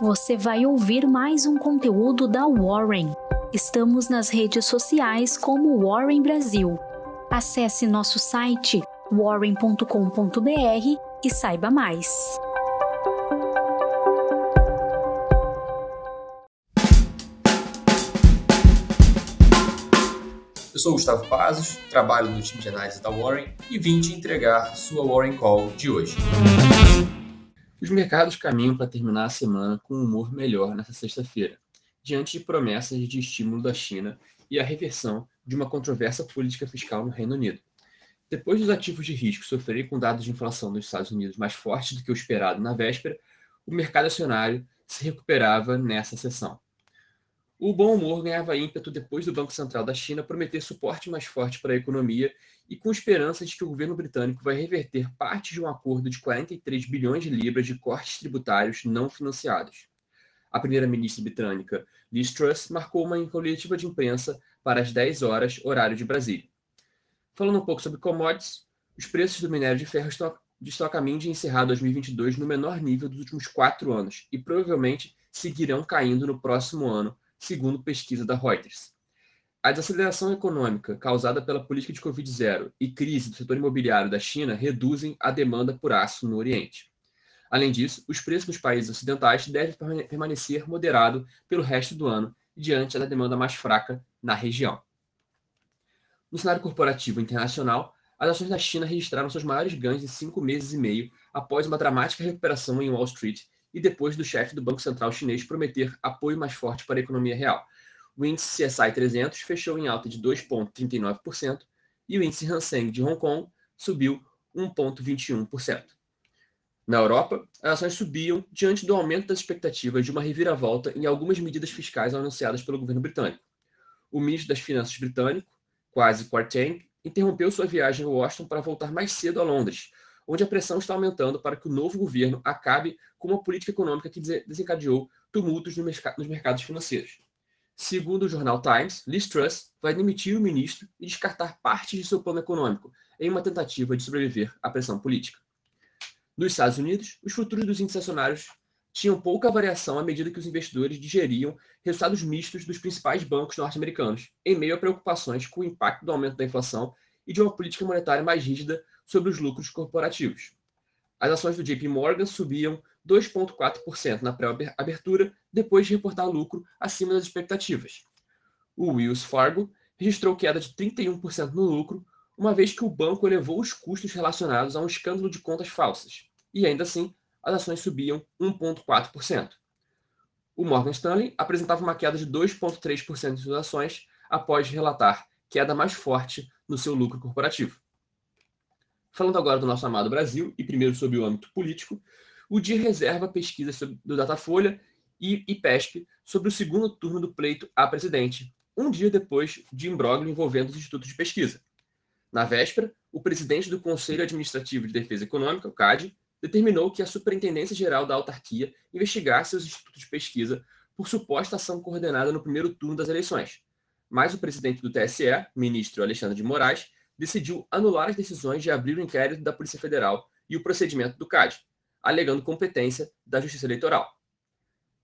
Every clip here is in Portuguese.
você vai ouvir mais um conteúdo da Warren. Estamos nas redes sociais como Warren Brasil. Acesse nosso site warren.com.br e saiba mais. Eu sou Gustavo Pazos, trabalho no time de análise da Warren e vim te entregar sua Warren Call de hoje. Os mercados caminham para terminar a semana com um humor melhor nesta sexta-feira, diante de promessas de estímulo da China e a reversão de uma controvérsia política fiscal no Reino Unido. Depois dos ativos de risco sofrerem com dados de inflação dos Estados Unidos mais fortes do que o esperado na véspera, o mercado acionário se recuperava nessa sessão. O bom humor ganhava ímpeto depois do Banco Central da China prometer suporte mais forte para a economia e com esperança de que o governo britânico vai reverter parte de um acordo de 43 bilhões de libras de cortes tributários não financiados. A primeira-ministra britânica, Liz Truss, marcou uma coletiva de imprensa para as 10 horas, horário de Brasília. Falando um pouco sobre commodities, os preços do minério de ferro estão, estão a caminho de encerrar 2022 no menor nível dos últimos quatro anos e provavelmente seguirão caindo no próximo ano, segundo pesquisa da Reuters. A desaceleração econômica causada pela política de Covid-0 e crise do setor imobiliário da China reduzem a demanda por aço no Oriente. Além disso, os preços nos países ocidentais devem permanecer moderado pelo resto do ano, diante da demanda mais fraca na região. No cenário corporativo internacional, as ações da China registraram seus maiores ganhos em cinco meses e meio após uma dramática recuperação em Wall Street e depois do chefe do Banco Central chinês prometer apoio mais forte para a economia real. O índice CSI 300 fechou em alta de 2,39% e o índice Hang de Hong Kong subiu 1,21%. Na Europa, as ações subiam diante do aumento das expectativas de uma reviravolta em algumas medidas fiscais anunciadas pelo governo britânico. O ministro das Finanças britânico, Kwasi Kwarteng, interrompeu sua viagem a Washington para voltar mais cedo a Londres, onde a pressão está aumentando para que o novo governo acabe com uma política econômica que desencadeou tumultos nos mercados financeiros. Segundo o jornal Times, Liz Truss vai demitir o ministro e descartar parte de seu plano econômico em uma tentativa de sobreviver à pressão política. Nos Estados Unidos, os futuros dos índices acionários tinham pouca variação à medida que os investidores digeriam resultados mistos dos principais bancos norte-americanos, em meio a preocupações com o impacto do aumento da inflação e de uma política monetária mais rígida sobre os lucros corporativos. As ações do JP Morgan subiam 2,4% na pré-abertura, depois de reportar lucro acima das expectativas. O Wells Fargo registrou queda de 31% no lucro, uma vez que o banco elevou os custos relacionados a um escândalo de contas falsas, e ainda assim as ações subiam 1,4%. O Morgan Stanley apresentava uma queda de 2,3% de suas ações após relatar queda mais forte no seu lucro corporativo. Falando agora do nosso amado Brasil, e primeiro sobre o âmbito político, o dia reserva pesquisas do Datafolha e IPESP sobre o segundo turno do pleito a presidente, um dia depois de imbróglio envolvendo os institutos de pesquisa. Na véspera, o presidente do Conselho Administrativo de Defesa Econômica, o CAD, determinou que a Superintendência Geral da Autarquia investigasse os institutos de pesquisa por suposta ação coordenada no primeiro turno das eleições. Mas o presidente do TSE, ministro Alexandre de Moraes, decidiu anular as decisões de abrir o inquérito da Polícia Federal e o procedimento do CAD, alegando competência da Justiça Eleitoral.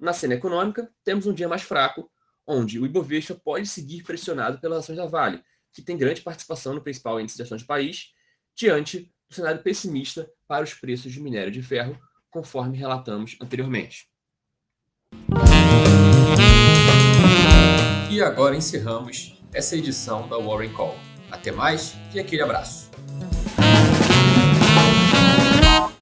Na cena econômica, temos um dia mais fraco, onde o Ibovespa pode seguir pressionado pelas ações da Vale, que tem grande participação no principal índice de ações do país, diante do cenário pessimista para os preços de minério de ferro, conforme relatamos anteriormente. E agora encerramos essa edição da Warren Call. Até mais e aquele abraço.